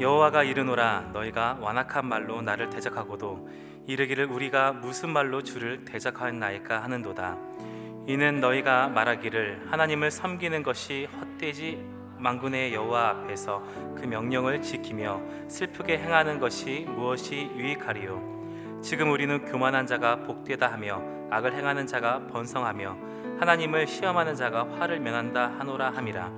여호와가 이르노라 너희가 완악한 말로 나를 대적하고도 이르기를 우리가 무슨 말로 주를 대적하였나이까 하는도다. 이는 너희가 말하기를 하나님을 섬기는 것이 헛되지 만군의 여호와 앞에서 그 명령을 지키며 슬프게 행하는 것이 무엇이 유익하리요? 지금 우리는 교만한 자가 복되다 하며 악을 행하는 자가 번성하며 하나님을 시험하는 자가 화를 면한다 하노라 함이라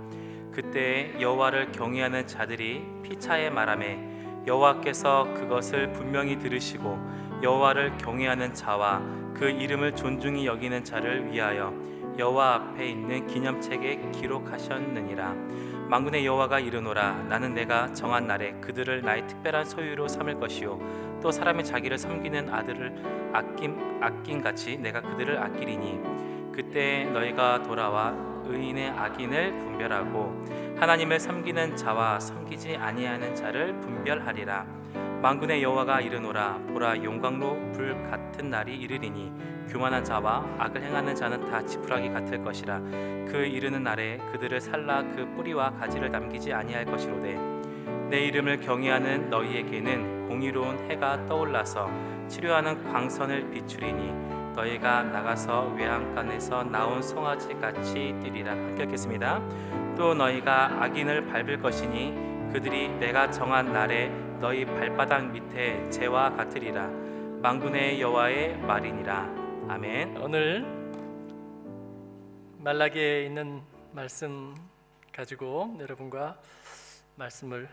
그때 여호와를 경외하는 자들이 피차에 말하매 여호와께서 그것을 분명히 들으시고 여호와를 경외하는 자와 그 이름을 존중히 여기는 자를 위하여 여호와 앞에 있는 기념책에 기록하셨느니라. 만군의 여호와가 이르노라. 나는 내가 정한 날에 그들을 나의 특별한 소유로 삼을 것이요 또 사람이 자기를 섬기는 아들을 아낌 아낀 같이 내가 그들을 아끼리니 그때 너희가 돌아와 의인의 악인을 분별하고 하나님을 섬기는 자와 섬기지 아니하는 자를 분별하리라. 만군의 여호와가 이르노라. 보라 용광로 불 같은 날이 이르리니 교만한 자와 악을 행하는 자는 다 지푸라기 같을 것이라. 그 이르는 날에 그들을 살라 그 뿌리와 가지를 남기지 아니할 것이로되 내 이름을 경외하는 너희에게는 공의로운 해가 떠올라서 치료하는 광선을 비추리니 너희가 나가서 외양간에서 나온 송아지 같이 뛰리라 함께 읽겠습니다. 또 너희가 악인을 밟을 것이니 그들이 내가 정한 날에 너희 발바닥 밑에 재와 같으리라 만군의 여호와의 말이니라 아멘. 오늘 말라기에 있는 말씀 가지고 여러분과 말씀을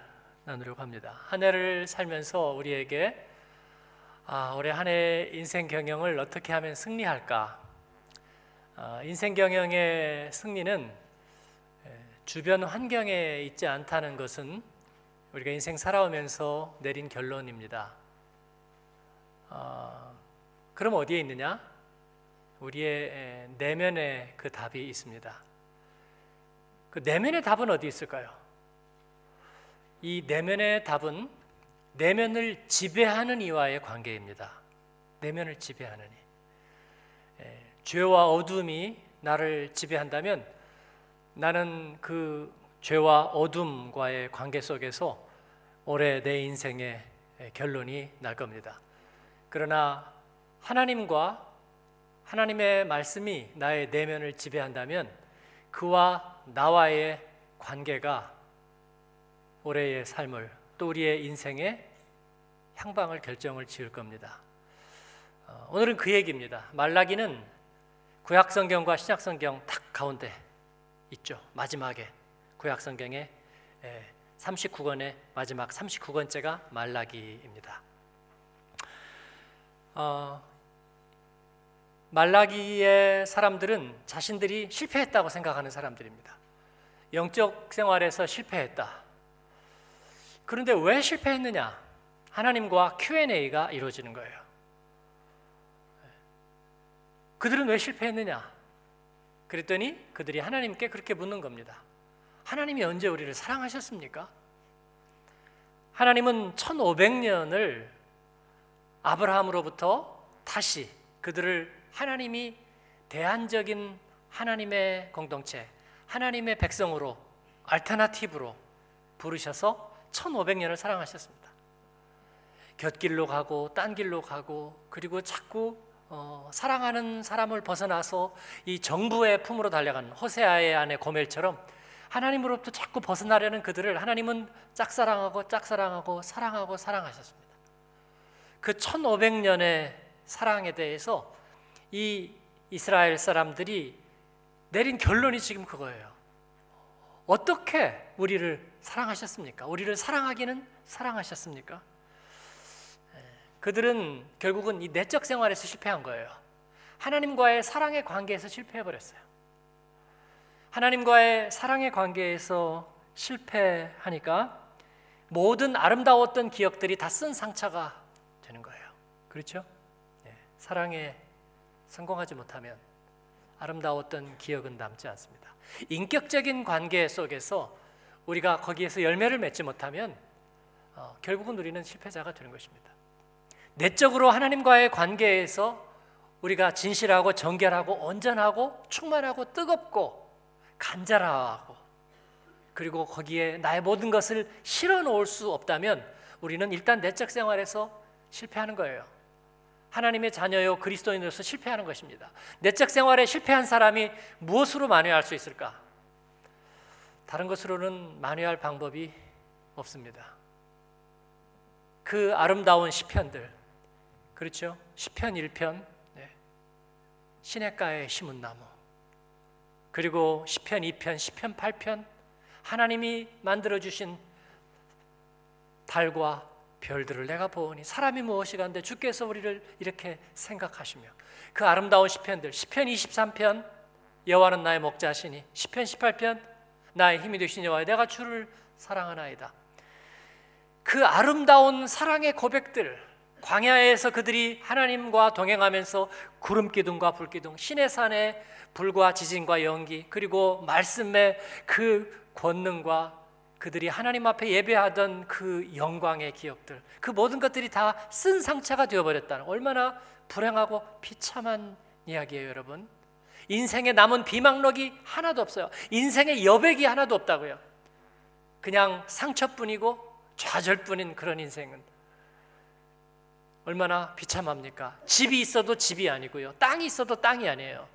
나누려고 합니다. 한 해를 살면서 우리에게 아, 올해 한 해 인생 경영을 어떻게 하면 승리할까? 아, 인생 경영의 승리는 주변 환경에 있지 않다는 것은 우리가 인생 살아오면서 내린 결론입니다. 아, 그럼 어디에 있느냐? 우리의 내면에 그 답이 있습니다. 그 내면의 답은 어디 있을까요? 이 내면의 답은 내면을 지배하는 이와의 관계입니다. 내면을 지배하는 이. 예, 죄와 어둠이 나를 지배한다면 나는 그 죄와 어둠과의 관계 속에서 올해 내 인생의 결론이 날 겁니다. 그러나 하나님과 하나님의 말씀이 나의 내면을 지배한다면 그와 나와의 관계가 올해의 삶을 또 우리의 인생의 향방을 결정을 지을 겁니다. 어, 오늘은 그 얘기입니다. 말라기는 구약 성경과 신약 성경 딱 가운데 있죠. 마지막에 구약 성경의 39권의 마지막 39권째가 말라기입니다. 어, 말라기의 사람들은 자신들이 실패했다고 생각하는 사람들입니다. 영적 생활에서 실패했다. 그런데 왜 실패했느냐? 하나님과 Q&A가 이루어지는 거예요. 그들은 왜 실패했느냐? 그랬더니 그들이 하나님께 그렇게 묻는 겁니다. 하나님이 언제 우리를 사랑하셨습니까? 하나님은 1500년을 아브라함으로부터 다시 그들을 하나님이 대안적인 하나님의 공동체, 하나님의 백성으로 알터나티브로 부르셔서 1500년을 사랑하셨습니다. 곁길로 가고 딴 길로 가고 그리고 자꾸 어, 사랑하는 사람을 벗어나서 이 정부의 품으로 달려가는 호세아의 아내 고멜처럼 하나님으로부터 자꾸 벗어나려는 그들을 하나님은 짝사랑하고 짝사랑하고 사랑하고 사랑하셨습니다. 그 1500년의 사랑에 대해서 이 이스라엘 사람들이 내린 결론이 지금 그거예요. 어떻게 우리를 사랑하셨습니까? 우리를 사랑하기는 사랑하셨습니까? 그들은 결국은 이 내적 생활에서 실패한 거예요. 하나님과의 사랑의 관계에서 실패해 버렸어요. 하나님과의 사랑의 관계에서 실패하니까 모든 아름다웠던 기억들이 다 쓴 상처가 되는 거예요. 그렇죠? 네. 사랑에 성공하지 못하면 아름다웠던 기억은 남지 않습니다. 인격적인 관계 속에서 우리가 거기에서 열매를 맺지 못하면 어, 결국은 우리는 실패자가 되는 것입니다. 내적으로 하나님과의 관계에서 우리가 진실하고 정결하고 온전하고 충만하고 뜨겁고 간절하고 그리고 거기에 나의 모든 것을 실어 놓을 수 없다면 우리는 일단 내적 생활에서 실패하는 거예요. 하나님의 자녀요 그리스도인으로서 실패하는 것입니다. 내적 생활에 실패한 사람이 무엇으로 만회할 수 있을까? 다른 것으로는 만회할 방법이 없습니다. 그 아름다운 시편들 그렇죠? 시편 1편. 네. 시냇가에 심은 나무. 그리고 시편 2편, 시편 8편. 하나님이 만들어 주신 달과 별들을 내가 보니 사람이 무엇이간데 주께서 우리를 이렇게 생각하시며 그 아름다운 시편들 시편 23편. 여호와는 나의 목자시니 시편 18편. 나의 힘이 되신 여호와 내가 주를 사랑하나이다. 그 아름다운 사랑의 고백들 광야에서 그들이 하나님과 동행하면서 구름 기둥과 불 기둥 신의 산에 불과 지진과 연기 그리고 말씀의 그 권능과 그들이 하나님 앞에 예배하던 그 영광의 기억들 그 모든 것들이 다 쓴 상처가 되어버렸다는 얼마나 불행하고 비참한 이야기예요 여러분. 인생에 남은 비망록이 하나도 없어요. 인생의 여백이 하나도 없다고요. 그냥 상처뿐이고 좌절뿐인 그런 인생은 얼마나 비참합니까 집이 있어도 집이 아니고요 땅이 있어도 땅이 아니에요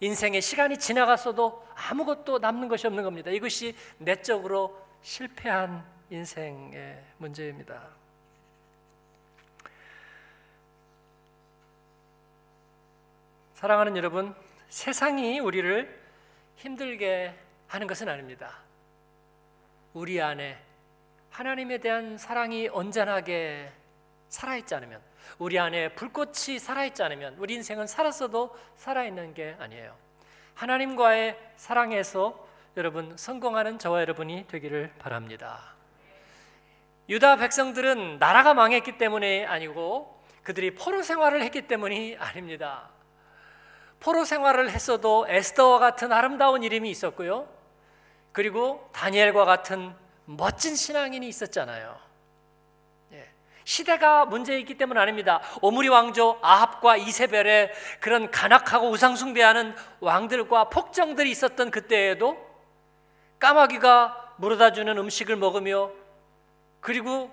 인생의 시간이 지나갔어도 아무것도 남는 것이 없는 겁니다. 이것이 내적으로 실패한 인생의 문제입니다. 사랑하는 여러분, 세상이 우리를 힘들게 하는 것은 아닙니다. 우리 안에 하나님에 대한 사랑이 온전하게 살아있지 않으면 우리 안에 불꽃이 살아있지 않으면 우리 인생은 살았어도 살아있는 게 아니에요. 하나님과의 사랑에서 여러분 성공하는 저와 여러분이 되기를 바랍니다. 유다 백성들은 나라가 망했기 때문에 아니고 그들이 포로 생활을 했기 때문이 아닙니다. 포로 생활을 했어도 에스더와 같은 아름다운 이름이 있었고요. 그리고 다니엘과 같은 멋진 신앙인이 있었잖아요. 시대가 문제있기 때문 아닙니다. 오므리 왕조 아합과 이세벨의 그런 간악하고 우상 숭배하는 왕들과 폭정들이 있었던 그때에도 까마귀가 물어다 주는 음식을 먹으며 그리고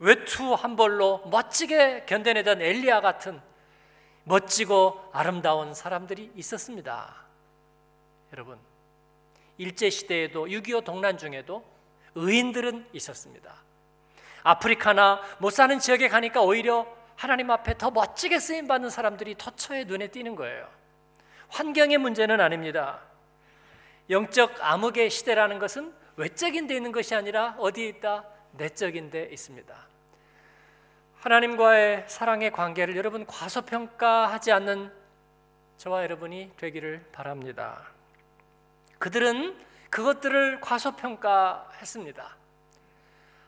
외투 한 벌로 멋지게 견뎌내던 엘리야 같은 멋지고 아름다운 사람들이 있었습니다. 여러분, 일제 시대에도 6.25 동란 중에도 의인들은 있었습니다. 아프리카나 못 사는 지역에 가니까 오히려 하나님 앞에 더 멋지게 쓰임 받는 사람들이 터처에 눈에 띄는 거예요. 환경의 문제는 아닙니다. 영적 암흑의 시대라는 것은 외적인 데 있는 것이 아니라 어디에 있다? 내적인 데 있습니다. 하나님과의 사랑의 관계를 여러분 과소평가하지 않는 저와 여러분이 되기를 바랍니다. 그들은 그것들을 과소평가했습니다.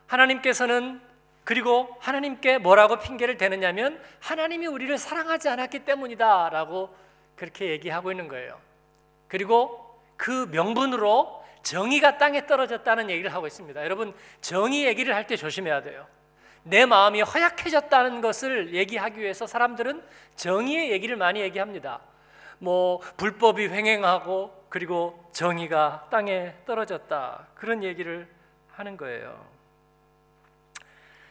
하나님께서는 그리고 하나님께 뭐라고 핑계를 대느냐면 하나님이 우리를 사랑하지 않았기 때문이다라고 그렇게 얘기하고 있는 거예요. 그리고 그 명분으로 정의가 땅에 떨어졌다는 얘기를 하고 있습니다. 여러분 정의 얘기를 할 때 조심해야 돼요. 내 마음이 허약해졌다는 것을 얘기하기 위해서 사람들은 정의의 얘기를 많이 얘기합니다. 뭐 불법이 횡행하고 그리고 정의가 땅에 떨어졌다 그런 얘기를 하는 거예요.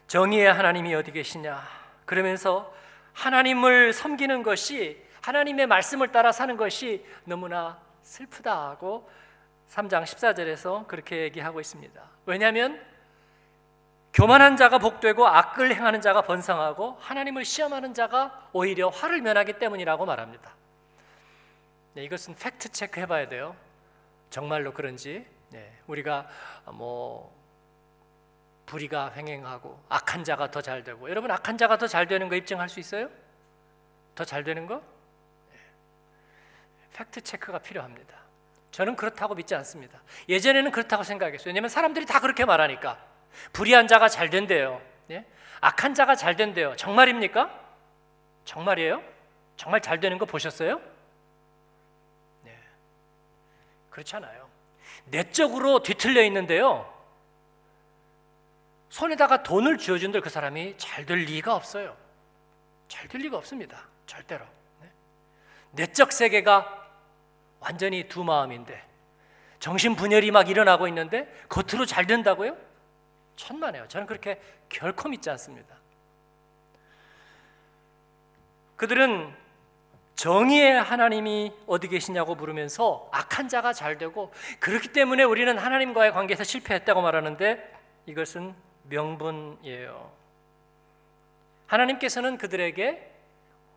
정의의 하나님이 어디 계시냐? 그러면서 하나님을 섬기는 것이 하나님의 말씀을 따라 사는 것이 너무나 슬프다고 3장 14절에서 그렇게 얘기하고 있습니다. 왜냐하면 교만한 자가 복되고 악을 행하는 자가 번성하고 하나님을 시험하는 자가 오히려 화를 면하기 때문이라고 말합니다. 네, 이것은 팩트 체크 해봐야 돼요. 정말로 그런지 네, 우리가 뭐 불의가 횡행하고 악한 자가 더 잘 되고 여러분 악한 자가 더 잘 되는 거 입증할 수 있어요? 더 잘 되는 거? 예. 팩트 체크가 필요합니다. 저는 그렇다고 믿지 않습니다. 예전에는 그렇다고 생각했어요. 왜냐하면 사람들이 다 그렇게 말하니까 불의한 자가 잘 된대요. 예? 악한 자가 잘 된대요. 정말입니까? 정말이에요? 정말 잘 되는 거 보셨어요? 네. 그렇지 않아요. 내적으로 뒤틀려 있는데요. 손에다가 돈을 쥐어준들 그 사람이 잘 될 리가 없어요. 잘 될 리가 없습니다. 절대로. 네. 내적 세계가 완전히 두 마음인데 정신 분열이 막 일어나고 있는데 겉으로 잘 된다고요? 천만에요. 저는 그렇게 결코 믿지 않습니다. 그들은 정의의 하나님이 어디 계시냐고 물으면서 악한 자가 잘 되고 그렇기 때문에 우리는 하나님과의 관계에서 실패했다고 말하는데 이것은 명분이에요. 하나님께서는 그들에게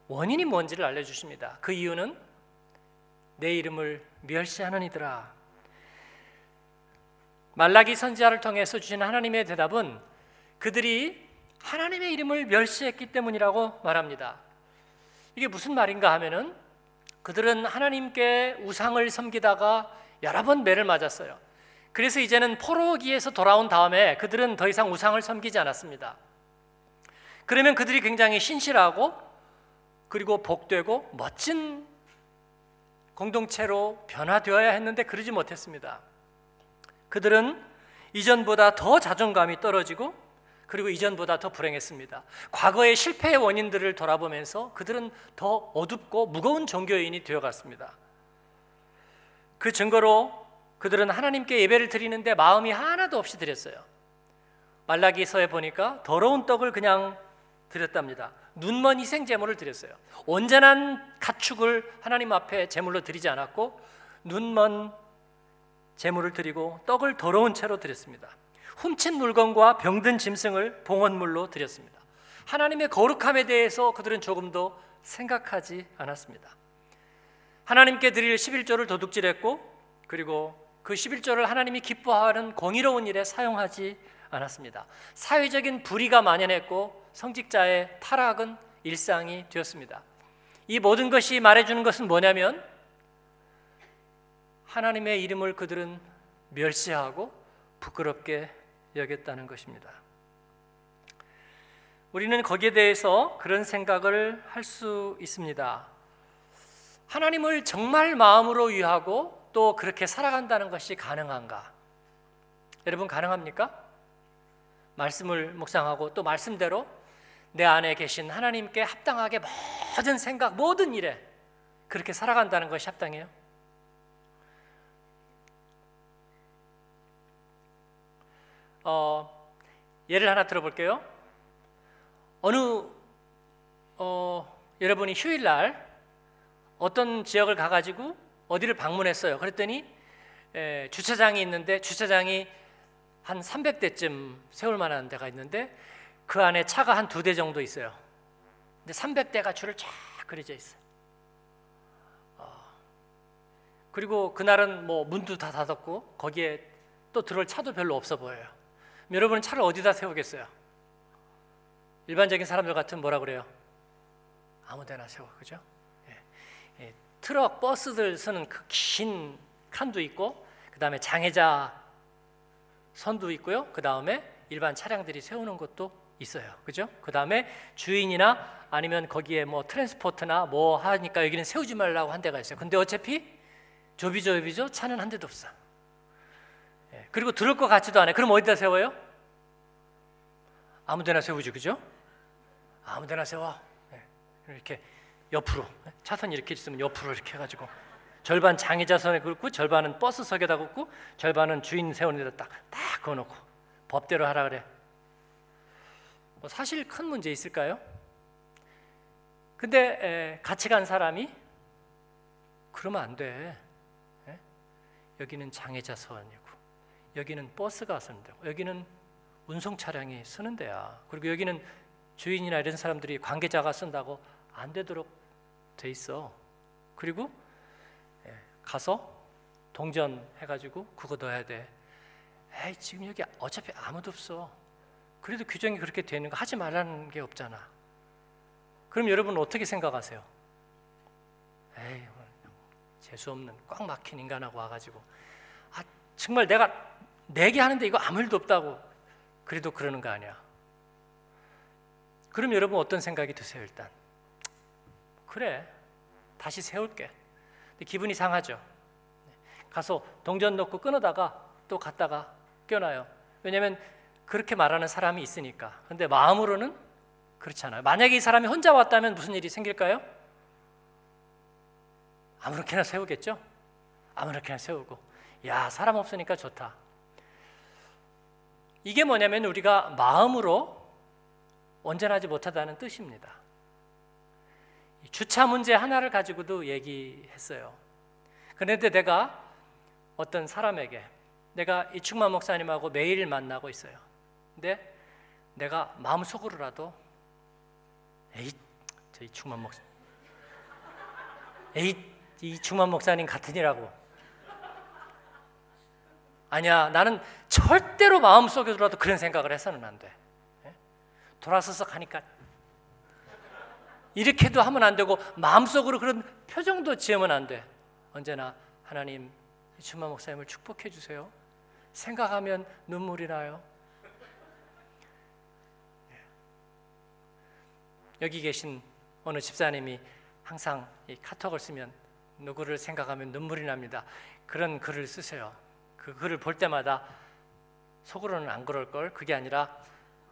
원인이 뭔지를 알려 주십니다. 그 이유는 내 이름을 멸시하는 이들아. 말라기 선지자를 통해서 주신 하나님의 대답은 그들이 하나님의 이름을 멸시했기 때문이라고 말합니다. 이게 무슨 말인가 하면은 그들은 하나님께 우상을 섬기다가 여러 번 매를 맞았어요. 그래서 이제는 포로기에서 돌아온 다음에 그들은 더 이상 우상을 섬기지 않았습니다. 그러면 그들이 굉장히 신실하고 그리고 복되고 멋진 공동체로 변화되어야 했는데 그러지 못했습니다. 그들은 이전보다 더 자존감이 떨어지고 그리고 이전보다 더 불행했습니다. 과거의 실패의 원인들을 돌아보면서 그들은 더 어둡고 무거운 종교인이 되어갔습니다. 그 증거로 그들은 하나님께 예배를 드리는데 마음이 하나도 없이 드렸어요. 말라기서에 보니까 더러운 떡을 그냥 드렸답니다. 눈먼 희생 제물을 드렸어요. 온전한 가축을 하나님 앞에 제물로 드리지 않았고 눈먼 제물을 드리고 떡을 더러운 채로 드렸습니다. 훔친 물건과 병든 짐승을 봉헌물로 드렸습니다. 하나님의 거룩함에 대해서 그들은 조금도 생각하지 않았습니다. 하나님께 드릴 11조를 도둑질했고 그리고 그 11조를 하나님이 기뻐하는 공의로운 일에 사용하지 않았습니다. 사회적인 불의가 만연했고 성직자의 타락은 일상이 되었습니다. 이 모든 것이 말해주는 것은 뭐냐면 하나님의 이름을 그들은 멸시하고 부끄럽게 여겼다는 것입니다. 우리는 거기에 대해서 그런 생각을 할 수 있습니다. 하나님을 정말 마음으로 위하고 또 그렇게 살아간다는 것이 가능한가? 여러분 가능합니까? 말씀을 묵상하고 또 말씀대로 내 안에 계신 하나님께 합당하게 모든 생각, 모든 일에 그렇게 살아간다는 것이 합당해요? 어, 예를 하나 들어볼게요. 어느 어, 여러분이 휴일날 어떤 지역을 가가지고 어디를 방문했어요. 그랬더니 에, 주차장이 있는데 주차장이 한 300대쯤 세울 만한 데가 있는데 그 안에 차가 한 두 대 정도 있어요. 근데 300대가 줄을 쫙 그려져 있어요. 어, 그리고 그날은 뭐 문도 다 닫았고 거기에 또 들어올 차도 별로 없어 보여요. 여러분은 차를 어디다 세우겠어요? 일반적인 사람들 같은 뭐라 그래요? 아무데나 세워, 그죠? 트럭, 버스들 쓰는 그 긴 칸도 있고, 그 다음에 장애자 선도 있고요. 그 다음에 일반 차량들이 세우는 것도 있어요, 그죠? 그 다음에 주인이나 아니면 거기에 뭐 transport나 뭐 하니까 여기는 세우지 말라고 한 데가 있어요. 근데 어차피 조비조비죠? 차는 한 대도 없어. 예, 그리고 들을 것 같지도 않아요. 그럼 어디다 세워요? 아무 데나 세우죠, 그죠? 아무 데나 세워. 예, 이렇게 옆으로 차선 이렇게 있으면 옆으로 이렇게 해가지고 절반 장애자선에 긋고 절반은 버스석에다 긋고 절반은 주인 세우는 데다 딱딱 그어놓고 법대로 하라 그래. 뭐 사실 큰 문제 있을까요? 근데 에, 같이 간 사람이 그러면 안 돼. 에? 여기는 장애자선이고 여기는 버스가 쓰는 데고 여기는 운송 차량이 쓰는 데야. 그리고 여기는 주인이나 이런 사람들이 관계자가 쓴다고 안 되도록 돼 있어. 그리고 예, 가서 동전 해가지고 그거 넣어야 돼. 에이 지금 여기 어차피 아무도 없어. 그래도 규정이 그렇게 되는 거 하지 말라는 게 없잖아. 그럼 여러분 어떻게 생각하세요? 에이 재수 없는 꽉 막힌 인간하고 와가지고 아 정말 내가 내게 하는데 이거 아무 일도 없다고 그래도 그러는 거 아니야. 그럼 여러분 어떤 생각이 드세요 일단? 그래 다시 세울게. 기분이 상하죠. 가서 동전 넣고 끊어다가 또 갔다가 껴놔요. 왜냐하면 그렇게 말하는 사람이 있으니까. 근데 마음으로는 그렇지 않아요. 만약에 이 사람이 혼자 왔다면 무슨 일이 생길까요? 아무렇게나 세우겠죠. 아무렇게나 세우고 야 사람 없으니까 좋다. 이게 뭐냐면 우리가 마음으로 온전하지 못하다는 뜻입니다. 주차 문제 하나를 가지고도 얘기했어요. 그런데 내가 어떤 사람에게 내가 이충만 목사님하고 매일 만나고 있어요. 근데 내가 마음속으로라도 에이 저 이충만 목사 에이 이충만 목사님 같으니라고 아니야 나는 절대로 마음속에서라도 그런 생각을 해서는 안 돼. 예? 돌아서서 가니까 이렇게도 하면 안 되고 마음속으로 그런 표정도 지으면 안 돼. 언제나 하나님 이충만 목사님을 축복해 주세요. 생각하면 눈물이 나요. 여기 계신 어느 집사님이 항상 이 카톡을 쓰면 누구를 생각하면 눈물이 납니다. 그런 글을 쓰세요. 그 글을 볼 때마다 속으로는 안 그럴 걸 그게 아니라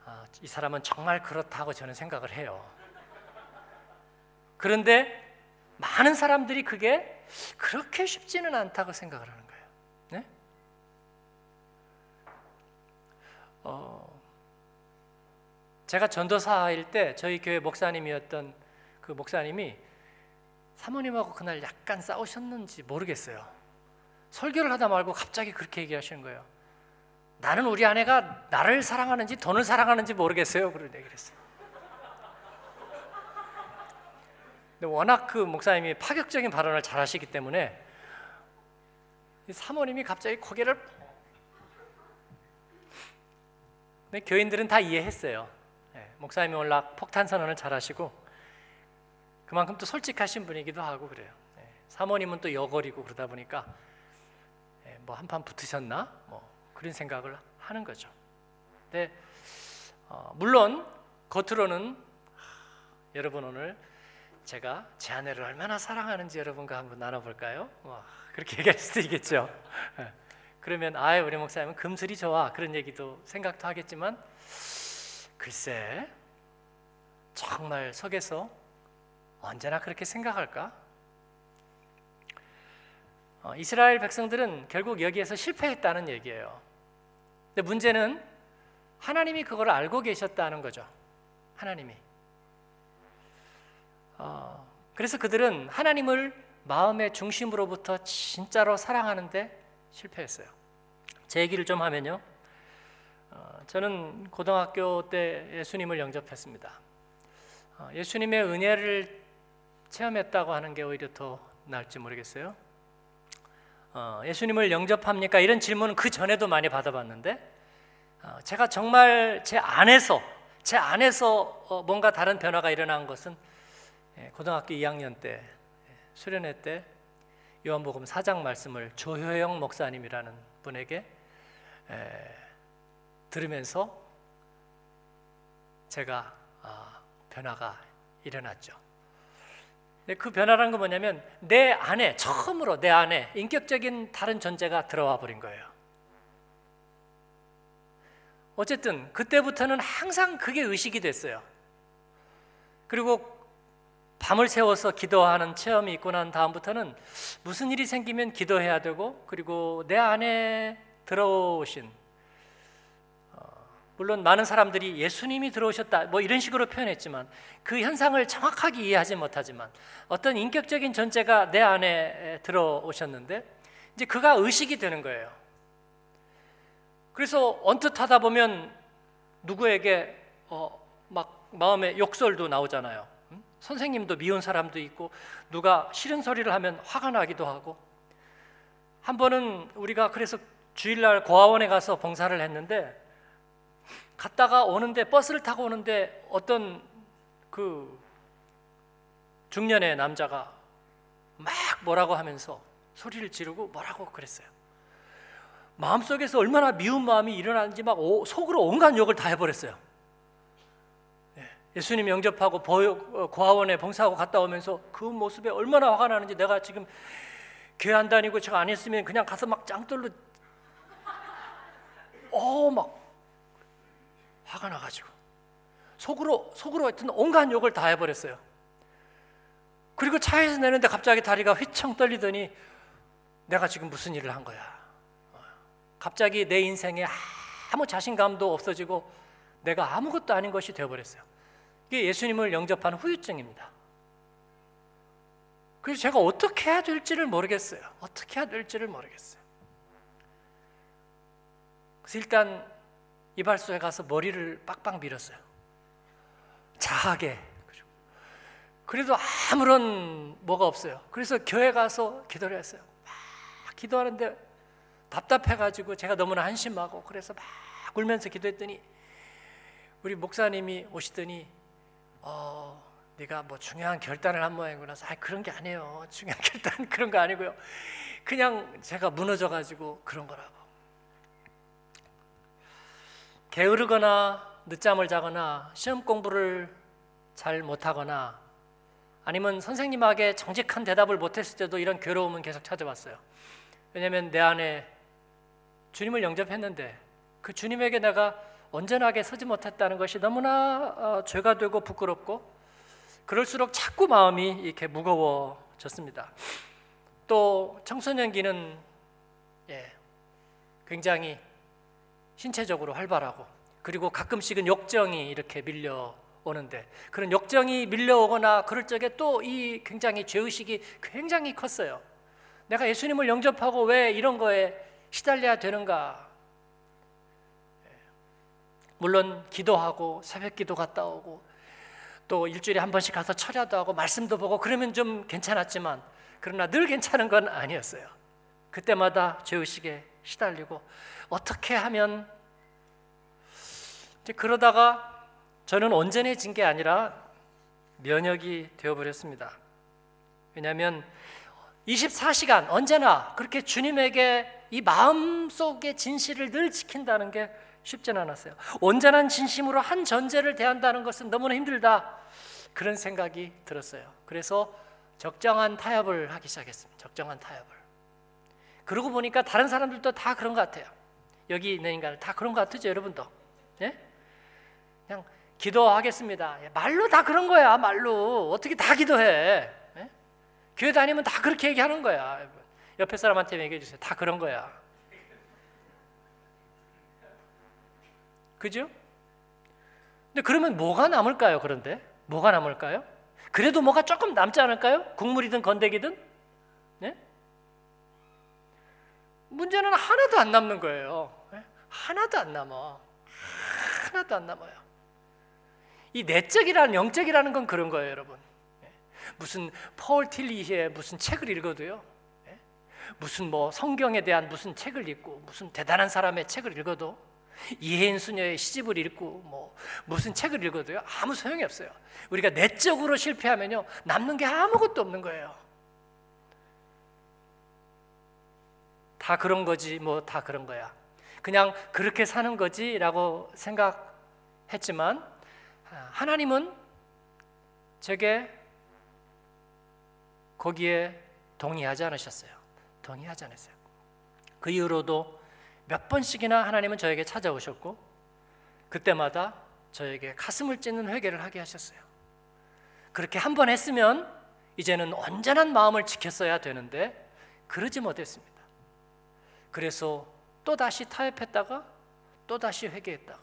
아, 이 사람은 정말 그렇다고 저는 생각을 해요. 그런데 많은 사람들이 그게 그렇게 쉽지는 않다고 생각을 하는 거예요. 네? 어, 제가 전도사일 때 저희 교회 목사님이었던 그 목사님이 사모님하고 그날 약간 싸우셨는지 모르겠어요. 설교를 하다 말고 갑자기 그렇게 얘기하시는 거예요. 나는 우리 아내가 나를 사랑하는지 돈을 사랑하는지 모르겠어요. 그런 얘기를 했어요. 근데 워낙 그 목사님이 파격적인 발언을 잘 하시기 때문에 사모님이 갑자기 고개를 근데 교인들은 다 이해했어요. 네, 목사님이 워낙 폭탄 선언을 잘 하시고 그만큼 또 솔직하신 분이기도 하고 그래요. 네, 사모님은 또 여거리고 그러다 보니까 네, 뭐 한판 붙으셨나 뭐 그런 생각을 하는 거죠. 근데 어, 물론 겉으로는 하, 여러분 오늘 제가 제 아내를 얼마나 사랑하는지 여러분과 한번 나눠볼까요? 와, 그렇게 얘기할 수도 있겠죠. 예. 그러면 아 우리 목사님은 금슬이 좋아 그런 얘기도 생각도 하겠지만 글쎄 정말 속에서 언제나 그렇게 생각할까? 어, 이스라엘 백성들은 결국 여기에서 실패했다는 얘기예요. 근데 문제는 하나님이 그걸 알고 계셨다는 거죠. 하나님이. 어, 그래서 그들은 하나님을 마음의 중심으로부터 진짜로 사랑하는데 실패했어요. 제 얘기를 좀 하면요. 어, 저는 고등학교 때 예수님을 영접했습니다. 어, 예수님의 은혜를 체험했다고 하는 게 오히려 더 나을지 모르겠어요. 어, 예수님을 영접합니까? 이런 질문은 그 전에도 많이 받아봤는데 어, 제가 정말 제 안에서 제 안에서 어, 뭔가 다른 변화가 일어난 것은 예, 고등학교 2학년 때 예, 수련회 때 요한복음 4장 말씀을 조효영 목사님이라는 분에게 에, 들으면서 제가 아, 변화가 일어났죠. 그 변화란 건 뭐냐면 내 안에 처음으로 내 안에 인격적인 다른 존재가 들어와 버린 거예요. 어쨌든 그때부터는 항상 그게 의식이 됐어요. 그리고 밤을 새워서 기도하는 체험이 있고 난 다음부터는 무슨 일이 생기면 기도해야 되고 그리고 내 안에 들어오신 어, 물론 많은 사람들이 예수님이 들어오셨다 뭐 이런 식으로 표현했지만 그 현상을 정확하게 이해하지 못하지만 어떤 인격적인 존재가 내 안에 들어오셨는데 이제 그가 의식이 되는 거예요. 그래서 언뜻 하다 보면 누구에게 어, 막 마음에 욕설도 나오잖아요. 선생님도 미운 사람도 있고 누가 싫은 소리를 하면 화가 나기도 하고 한 번은 우리가 그래서 주일날 고아원에 가서 봉사를 했는데 갔다가 오는데 버스를 타고 오는데 어떤 그 중년의 남자가 막 뭐라고 하면서 소리를 지르고 뭐라고 그랬어요. 마음속에서 얼마나 미운 마음이 일어나는지 막 속으로 온갖 욕을 다 해버렸어요. 예수님 영접하고 어, 고아원에 봉사하고 갔다 오면서 그 모습에 얼마나 화가 나는지 내가 지금 교회 안 다니고 제가 안 했으면 그냥 가서 막 짱돌로 어막 화가 나가지고 속으로 속으로 하여튼 온갖 욕을 다 해버렸어요. 그리고 차에서 내는데 갑자기 다리가 휘청 떨리더니 내가 지금 무슨 일을 한 거야? 갑자기 내 인생에 아무 자신감도 없어지고 내가 아무것도 아닌 것이 되어버렸어요. 이게 예수님을 영접한 후유증입니다. 그래서 제가 어떻게 해야 될지를 모르겠어요. 어떻게 해야 될지를 모르겠어요. 그래서 일단 이발소에 가서 머리를 빡빡 밀었어요. 자하게. 그래도 아무런 뭐가 없어요. 그래서 교회 가서 기도를 했어요. 막 기도하는데 답답해가지고 제가 너무나 한심하고 그래서 막 울면서 기도했더니 우리 목사님이 오시더니 어, 네가 뭐 중요한 결단을 한 모양이구나. 아 그런 게 아니에요. 중요한 결단 그런 거 아니고요. 그냥 제가 무너져 가지고 그런 거라고. 게으르거나 늦잠을 자거나 시험 공부를 잘 못하거나 아니면 선생님에게 정직한 대답을 못했을 때도 이런 괴로움은 계속 찾아왔어요. 왜냐하면 내 안에 주님을 영접했는데 그 주님에게 내가 온전하게 서지 못했다는 것이 너무나 어, 죄가 되고 부끄럽고 그럴수록 자꾸 마음이 이렇게 무거워졌습니다. 또 청소년기는 예, 굉장히 신체적으로 활발하고 그리고 가끔씩은 욕정이 이렇게 밀려 오는데 그런 욕정이 밀려오거나 그럴 적에 또 이 굉장히 죄의식이 굉장히 컸어요. 내가 예수님을 영접하고 왜 이런 거에 시달려야 되는가? 물론 기도하고 새벽 기도 갔다 오고 또 일주일에 한 번씩 가서 철야도 하고 말씀도 보고 그러면 좀 괜찮았지만 그러나 늘 괜찮은 건 아니었어요. 그때마다 죄의식에 시달리고 어떻게 하면 그러다가 저는 온전해진 게 아니라 면역이 되어버렸습니다. 왜냐하면 24시간 언제나 그렇게 주님에게 이 마음 속의 진실을 늘 지킨다는 게 쉽지는 않았어요. 온전한 진심으로 한 전제를 대한다는 것은 너무나 힘들다. 그런 생각이 들었어요. 그래서 적정한 타협을 하기 시작했습니다. 적정한 타협을. 그러고 보니까 다른 사람들도 다 그런 것 같아요. 여기 있는 인간들 다 그런 것 같으죠, 여러분도. 예? 그냥 기도하겠습니다. 예, 말로 다 그런 거야, 말로. 어떻게 다 기도해? 예? 교회 다니면 다 그렇게 얘기하는 거야. 옆에 사람한테 얘기해 주세요. 다 그런 거야. 그죠? 근데 그러면 뭐가 남을까요? 그런데 뭐가 남을까요? 그래도 뭐가 조금 남지 않을까요? 국물이든 건더기든? 네? 문제는 하나도 안 남는 거예요. 네? 하나도 안 남아. 하나도 안 남아요. 이 내적이라는 영적이라는 건 그런 거예요, 여러분. 네? 무슨 폴 틸리의 무슨 책을 읽어도요. 네? 무슨 뭐 성경에 대한 무슨 책을 읽고 무슨 대단한 사람의 책을 읽어도 이혜인 수녀의 시집을 읽고 뭐 무슨 책을 읽어도요 아무 소용이 없어요. 우리가 내적으로 실패하면요 남는 게 아무것도 없는 거예요. 다 그런 거지 뭐 다 그런 거야. 그냥 그렇게 사는 거지라고 생각했지만 하나님은 제게 거기에 동의하지 않으셨어요. 동의하지 않았어요. 그 이후로도 몇 번씩이나 하나님은 저에게 찾아오셨고 그때마다 저에게 가슴을 찢는 회개를 하게 하셨어요. 그렇게 한 번 했으면 이제는 온전한 마음을 지켰어야 되는데 그러지 못했습니다. 그래서 또 다시 타협했다가 또 다시 회개했다가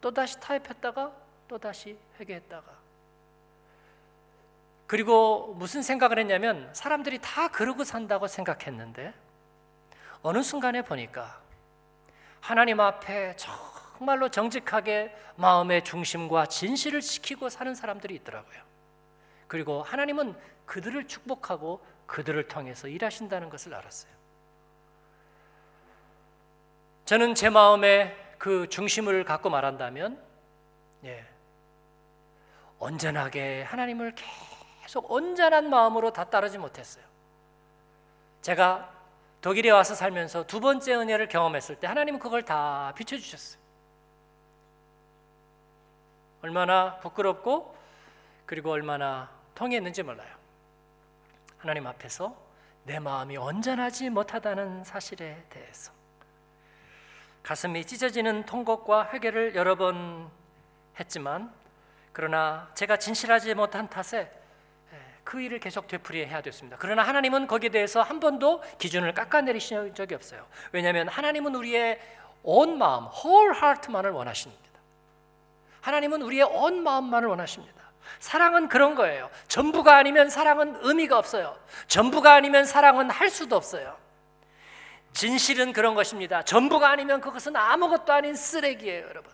또 다시 타협했다가 또 다시 회개했다가 그리고 무슨 생각을 했냐면 사람들이 다 그러고 산다고 생각했는데 어느 순간에 보니까 하나님 앞에 정말로 정직하게 마음의 중심과 진실을 지키고 사는 사람들이 있더라고요. 그리고 하나님은 그들을 축복하고 그들을 통해서 일하신다는 것을 알았어요. 저는 제 마음에 그 중심을 갖고 말한다면, 예, 온전하게 하나님을 계속 온전한 마음으로 다 따르지 못했어요. 제가 독일에 와서 살면서 두 번째 은혜를 경험했을 때 하나님은 그걸 다 비춰주셨어요. 얼마나 부끄럽고 그리고 얼마나 통했는지 몰라요. 하나님 앞에서 내 마음이 온전하지 못하다는 사실에 대해서 가슴이 찢어지는 통곡과 회개를 여러 번 했지만 그러나 제가 진실하지 못한 탓에 그 일을 계속 되풀이해야 됐습니다. 그러나 하나님은 거기에 대해서 한 번도 기준을 깎아내리신 적이 없어요. 왜냐하면 하나님은 우리의 온 마음, whole heart만을 원하십니다. 하나님은 우리의 온 마음만을 원하십니다. 사랑은 그런 거예요. 전부가 아니면 사랑은 의미가 없어요. 전부가 아니면 사랑은 할 수도 없어요. 진실은 그런 것입니다. 전부가 아니면 그것은 아무것도 아닌 쓰레기예요, 여러분.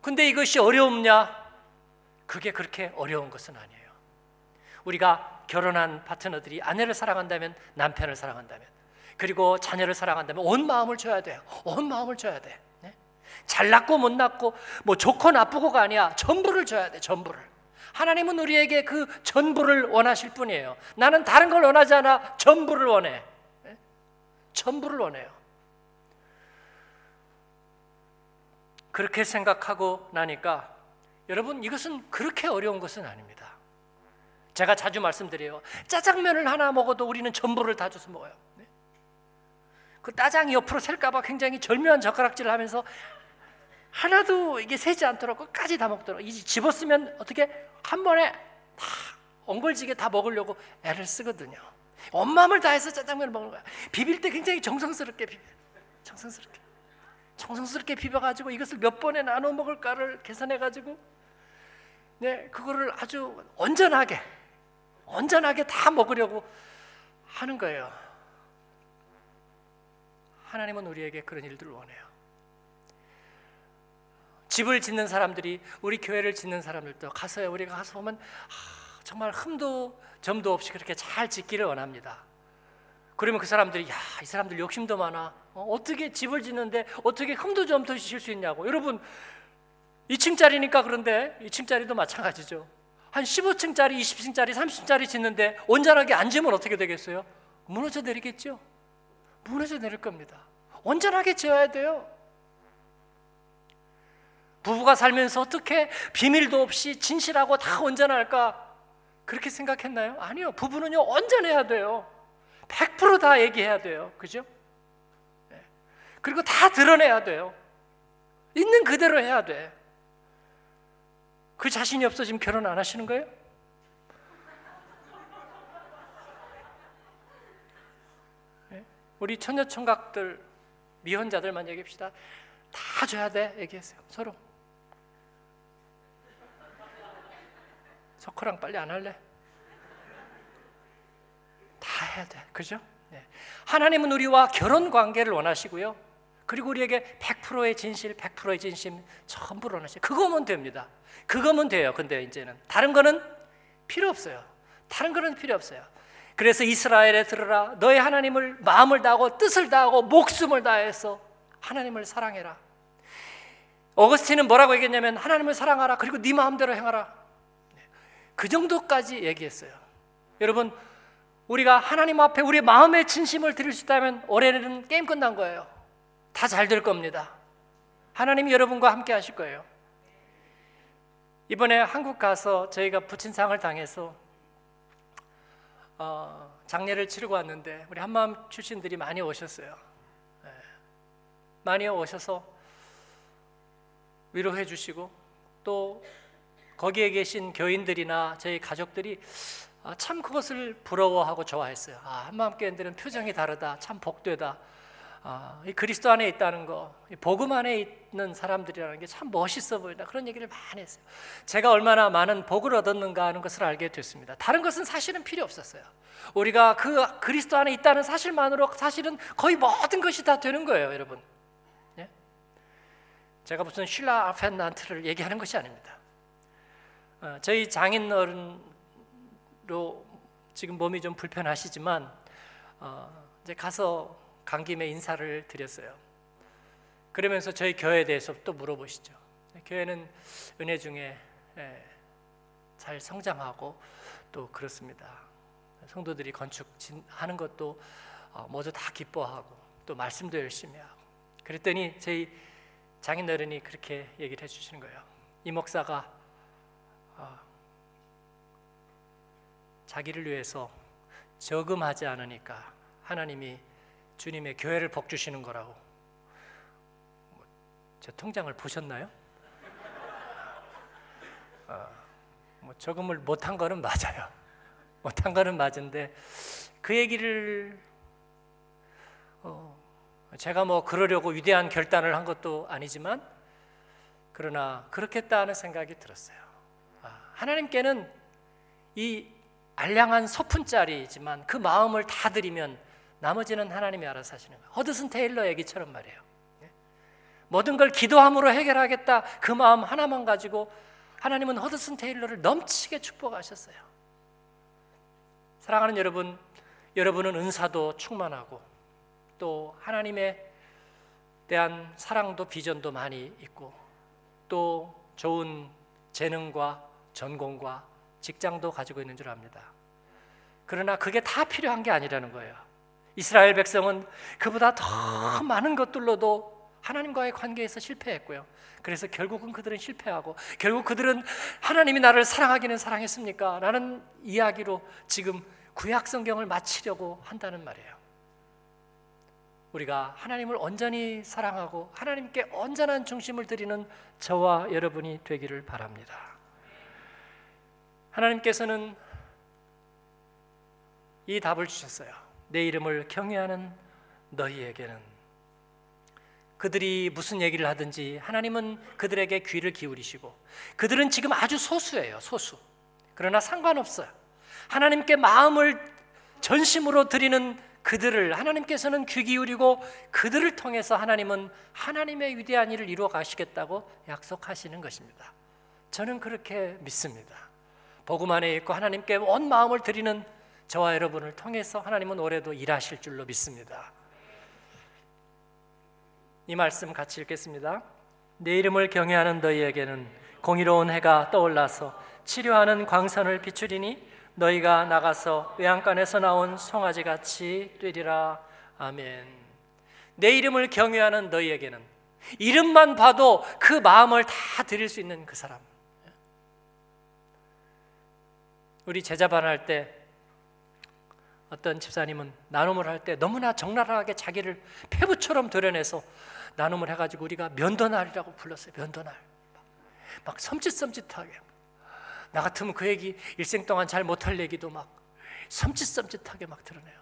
근데 이것이 어려움냐? 그게 그렇게 어려운 것은 아니에요. 우리가 결혼한 파트너들이 아내를 사랑한다면 남편을 사랑한다면 그리고 자녀를 사랑한다면 온 마음을 줘야 돼요. 온 마음을 줘야 돼. 네? 잘났고 못났고 뭐 좋고 나쁘고가 아니야. 전부를 줘야 돼. 전부를. 하나님은 우리에게 그 전부를 원하실 뿐이에요. 나는 다른 걸 원하지 않아. 전부를 원해. 네? 전부를 원해요. 그렇게 생각하고 나니까 여러분 이것은 그렇게 어려운 것은 아닙니다. 제가 자주 말씀드려요. 짜장면을 하나 먹어도 우리는 전부를 다 줘서 먹어요. 네? 그 따장이 옆으로 셀까봐 굉장히 절묘한 젓가락질을 하면서 하나도 이게 새지 않도록 끝까지 다 먹도록 이 집었으면 어떻게 한 번에 다 엉걸지게 다 먹으려고 애를 쓰거든요. 온 마음을 다해서 짜장면을 먹는 거야. 비빌 때 굉장히 정성스럽게 비벼. 정성스럽게. 정성스럽게 비벼가지고 이것을 몇 번에 나눠 먹을까를 계산해가지고 네 그거를 아주 온전하게 온전하게 다 먹으려고 하는 거예요. 하나님은 우리에게 그런 일들을 원해요. 집을 짓는 사람들이 우리 교회를 짓는 사람들도 가서요 우리가 가서 보면 아, 정말 흠도 점도 없이 그렇게 잘 짓기를 원합니다. 그러면 그 사람들이 야 이 사람들 욕심도 많아. 어, 떻게 집을 짓는데 어떻게 흠도 점도 실수 있냐고. 여러분 2층짜리니까 그런데 2층짜리도 마찬가지죠. 한 15층짜리, 20층짜리, 30층짜리 짓는데 온전하게 안 지으면 어떻게 되겠어요? 무너져 내리겠죠. 무너져 내릴 겁니다. 온전하게 지어야 돼요. 부부가 살면서 어떻게 비밀도 없이 진실하고 다 온전할까? 그렇게 생각했나요? 아니요. 부부는요, 온전해야 돼요. 100%다 얘기해야 돼요. 그죠? 네. 그리고 다 드러내야 돼요. 있는 그대로 해야 돼. 그 자신이 없어 지금 결혼 안 하시는 거예요? 네. 우리 처녀총각들 미혼자들만 얘기합시다. 다 줘야 돼 얘기했어요. 서로. 석호랑 빨리 안 할래? 다 해야 돼. 그죠? 네. 하나님은 우리와 결혼 관계를 원하시고요. 그리고 우리에게 100%의 진실, 100%의 진심 전부를 원하시요 그거면 됩니다. 그거면 돼요. 근데 이제는 다른 거는 필요 없어요. 다른 거는 필요 없어요. 그래서 이스라엘에 들으라 너의 하나님을 마음을 다하고 뜻을 다하고 목숨을 다해서 하나님을 사랑해라. 어거스틴은 뭐라고 얘기했냐면 하나님을 사랑하라 그리고 네 마음대로 행하라. 그 정도까지 얘기했어요. 여러분 우리가 하나님 앞에 우리 마음의 진심을 드릴 수 있다면 올해는 게임 끝난 거예요. 다 잘 될 겁니다. 하나님이 여러분과 함께 하실 거예요. 이번에 한국 가서 저희가 부친상을 당해서 어, 장례를 치르고 왔는데 우리 한마음 출신들이 많이 오셨어요. 네. 많이 오셔서 위로해 주시고 또 거기에 계신 교인들이나 저희 가족들이 아, 참 그것을 부러워하고 좋아했어요. 아, 한마음교회들은 표정이 다르다. 참 복되다. 아, 이 그리스도 안에 있다는 거, 복음 안에 있는 사람들이라는 게 참 멋있어 보인다. 그런 얘기를 많이 했어요. 제가 얼마나 많은 복을 얻었는가 하는 것을 알게 됐습니다. 다른 것은 사실은 필요 없었어요. 우리가 그 그리스도 안에 있다는 사실만으로 사실은 거의 모든 것이 다 되는 거예요, 여러분. 예? 제가 무슨 쉴라 아펜난트를 얘기하는 것이 아닙니다. 어, 저희 장인 어른로 지금 몸이 좀 불편하시지만 어, 이제 가서 간 김에 인사를 드렸어요. 그러면서 저희 교회에 대해서 또 물어보시죠. 교회는 은혜 중에 예, 잘 성장하고 또 그렇습니다. 성도들이 건축하는 것도 어, 모두 다 기뻐하고 또 말씀도 열심히 하고 그랬더니 저희 장인 어른이 그렇게 얘기를 해주시는 거예요. 이 목사가 어, 자기를 위해서 저금하지 않으니까 하나님이 주님의 교회를 복 주시는 거라고. 뭐, 제 통장을 보셨나요? 어, 뭐 적응을 못한 거는 맞아요. 못한 거는 맞은데 그 얘기를 어, 제가 뭐 그러려고 위대한 결단을 한 것도 아니지만 그러나 그렇겠다 하는 생각이 들었어요. 아, 하나님께는 이 알량한 소푼짜리지만 그 마음을 다 드리면 나머지는 하나님이 알아서 하시는 거예요. 허드슨 테일러 얘기처럼 말이에요. 예? 모든 걸 기도함으로 해결하겠다 그 마음 하나만 가지고 하나님은 허드슨 테일러를 넘치게 축복하셨어요. 사랑하는 여러분, 여러분은 은사도 충만하고 또 하나님에 대한 사랑도 비전도 많이 있고 또 좋은 재능과 전공과 직장도 가지고 있는 줄 압니다. 그러나 그게 다 필요한 게 아니라는 거예요. 이스라엘 백성은 그보다 더 많은 것들로도 하나님과의 관계에서 실패했고요. 그래서 결국은 그들은 실패하고 결국 그들은 하나님이 나를 사랑하기는 사랑했습니까? 라는 이야기로 지금 구약 성경을 마치려고 한다는 말이에요. 우리가 하나님을 온전히 사랑하고 하나님께 온전한 중심을 드리는 저와 여러분이 되기를 바랍니다. 하나님께서는 이 답을 주셨어요. 내 이름을 경외하는 너희에게는 그들이 무슨 얘기를 하든지 하나님은 그들에게 귀를 기울이시고 그들은 지금 아주 소수예요. 소수. 그러나 상관없어요. 하나님께 마음을 전심으로 드리는 그들을 하나님께서는 귀 기울이고 그들을 통해서 하나님은 하나님의 위대한 일을 이루어 가시겠다고 약속하시는 것입니다. 저는 그렇게 믿습니다. 복음 안에 있고 하나님께 온 마음을 드리는 저와 여러분을 통해서 하나님은 올해도 일하실 줄로 믿습니다. 이 말씀 같이 읽겠습니다. 내 이름을 경외하는 너희에게는 공의로운 해가 떠올라서 치료하는 광선을 비추리니 너희가 나가서 외양간에서 나온 송아지 같이 되리라. 아멘. 내 이름을 경외하는 너희에게는 이름만 봐도 그 마음을 다 드릴 수 있는 그 사람. 우리 제자 반 할 때 어떤 집사님은 나눔을 할 때 너무나 적나라하게 자기를 폐부처럼 드러내서 나눔을 해가지고 우리가 면도날이라고 불렀어요. 면도날. 막 섬찟섬찟하게. 나 같으면 그 얘기 일생 동안 잘 못할 얘기도 막 섬찟섬찟하게 막 드러내요.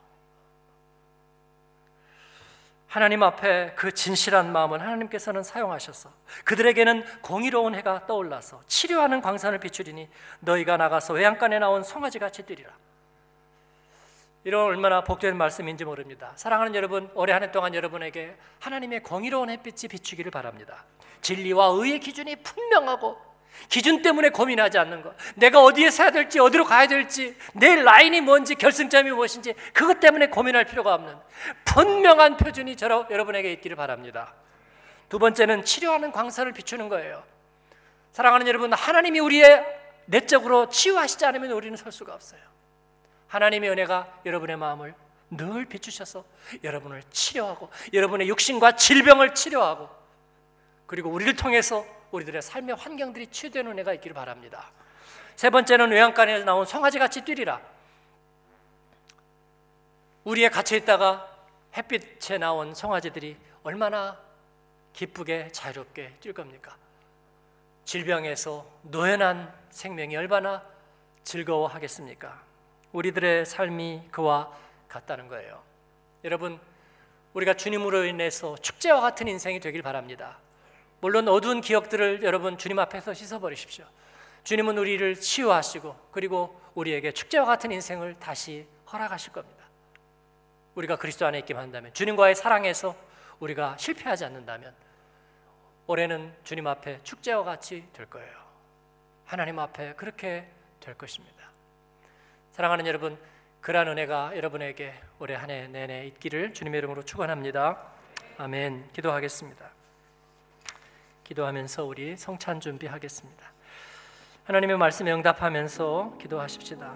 하나님 앞에 그 진실한 마음을 하나님께서는 사용하셔서 그들에게는 공의로운 해가 떠올라서 치료하는 광선을 비추리니 너희가 나가서 외양간에 나온 송아지 같이 뛰리라. 이런 얼마나 복된 말씀인지 모릅니다. 사랑하는 여러분, 올해 한 해 동안 여러분에게 하나님의 공의로운 햇빛이 비추기를 바랍니다. 진리와 의의 기준이 분명하고 기준 때문에 고민하지 않는 것. 내가 어디에 서야 될지, 어디로 가야 될지, 내 라인이 뭔지, 결승점이 무엇인지 그것 때문에 고민할 필요가 없는 분명한 표준이 저러, 여러분에게 있기를 바랍니다. 두 번째는 치료하는 광선을 비추는 거예요. 사랑하는 여러분, 하나님이 우리의 내적으로 치유하시지 않으면 우리는 설 수가 없어요. 하나님의 은혜가 여러분의 마음을 늘 비추셔서 여러분을 치료하고 여러분의 육신과 질병을 치료하고 그리고 우리를 통해서 우리들의 삶의 환경들이 치유되는 은혜가 있기를 바랍니다. 세 번째는 외양간에 나온 송아지 같이 뛰리라. 우리에 갇혀 있다가 햇빛에 나온 송아지들이 얼마나 기쁘게 자유롭게 뛸 겁니까? 질병에서 노연한 생명이 얼마나 즐거워하겠습니까? 우리들의 삶이 그와 같다는 거예요. 여러분, 우리가 주님으로 인해서 축제와 같은 인생이 되길 바랍니다. 물론 어두운 기억들을 여러분 주님 앞에서 씻어버리십시오. 주님은 우리를 치유하시고 그리고 우리에게 축제와 같은 인생을 다시 허락하실 겁니다. 우리가 그리스도 안에 있기만 한다면 주님과의 사랑에서 우리가 실패하지 않는다면 올해는 주님 앞에 축제와 같이 될 거예요. 하나님 앞에 그렇게 될 것입니다. 사랑하는 여러분, 그러한 은혜가 여러분에게 올해 한 해 내내 있기를 주님의 이름으로 축원합니다. 아멘. 기도하겠습니다. 기도하면서 우리 성찬 준비하겠습니다. 하나님의 말씀에 응답하면서 기도하십시다.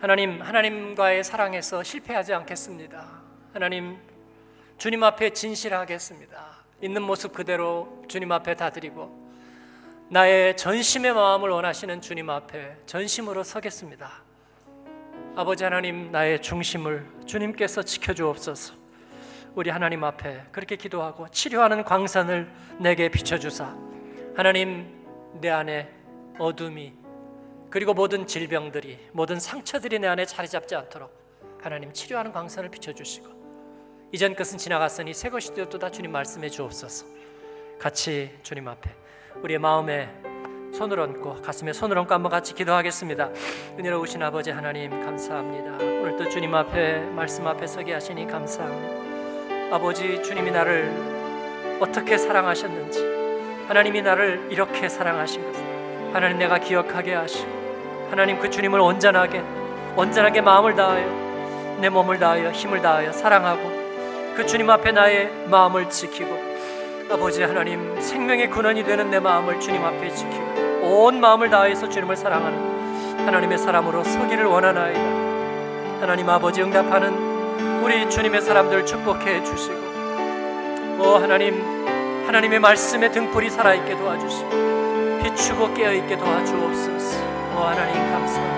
하나님, 하나님과의 사랑에서 실패하지 않겠습니다. 하나님, 주님 앞에 진실하겠습니다. 있는 모습 그대로 주님 앞에 다 드리고 나의 전심의 마음을 원하시는 주님 앞에 전심으로 서겠습니다. 아버지 하나님 나의 중심을 주님께서 지켜주옵소서. 우리 하나님 앞에 그렇게 기도하고 치료하는 광선을 내게 비춰주사 하나님 내 안에 어둠이 그리고 모든 질병들이 모든 상처들이 내 안에 자리 잡지 않도록 하나님 치료하는 광선을 비춰주시고 이전 것은 지나갔으니 새 것이 되었도다 주님 말씀해 주옵소서 같이 주님 앞에 우리의 마음에 손을 얹고 가슴에 손을 얹고 한번 같이 기도하겠습니다. 은혜로우신 아버지 하나님 감사합니다. 오늘 또 주님 앞에 말씀 앞에 서게 하시니 감사합니다. 아버지 주님이 나를 어떻게 사랑하셨는지 하나님이 나를 이렇게 사랑하신 것을 하나님 내가 기억하게 하시고 하나님 그 주님을 온전하게 온전하게 마음을 다하여 내 몸을 다하여 힘을 다하여 사랑하고 그 주님 앞에 나의 마음을 지키고 아버지 하나님 생명의 근원이 되는 내 마음을 주님 앞에 지키고 온 마음을 다해서 주님을 사랑하는 하나님의 사람으로 서기를 원하나이다. 하나님 아버지 응답하는 우리 주님의 사람들 축복해 주시고 오 하나님 하나님의 말씀의 등불이 살아있게 도와주시고 비추고 깨어있게 도와주옵소서. 오 하나님 감사합니다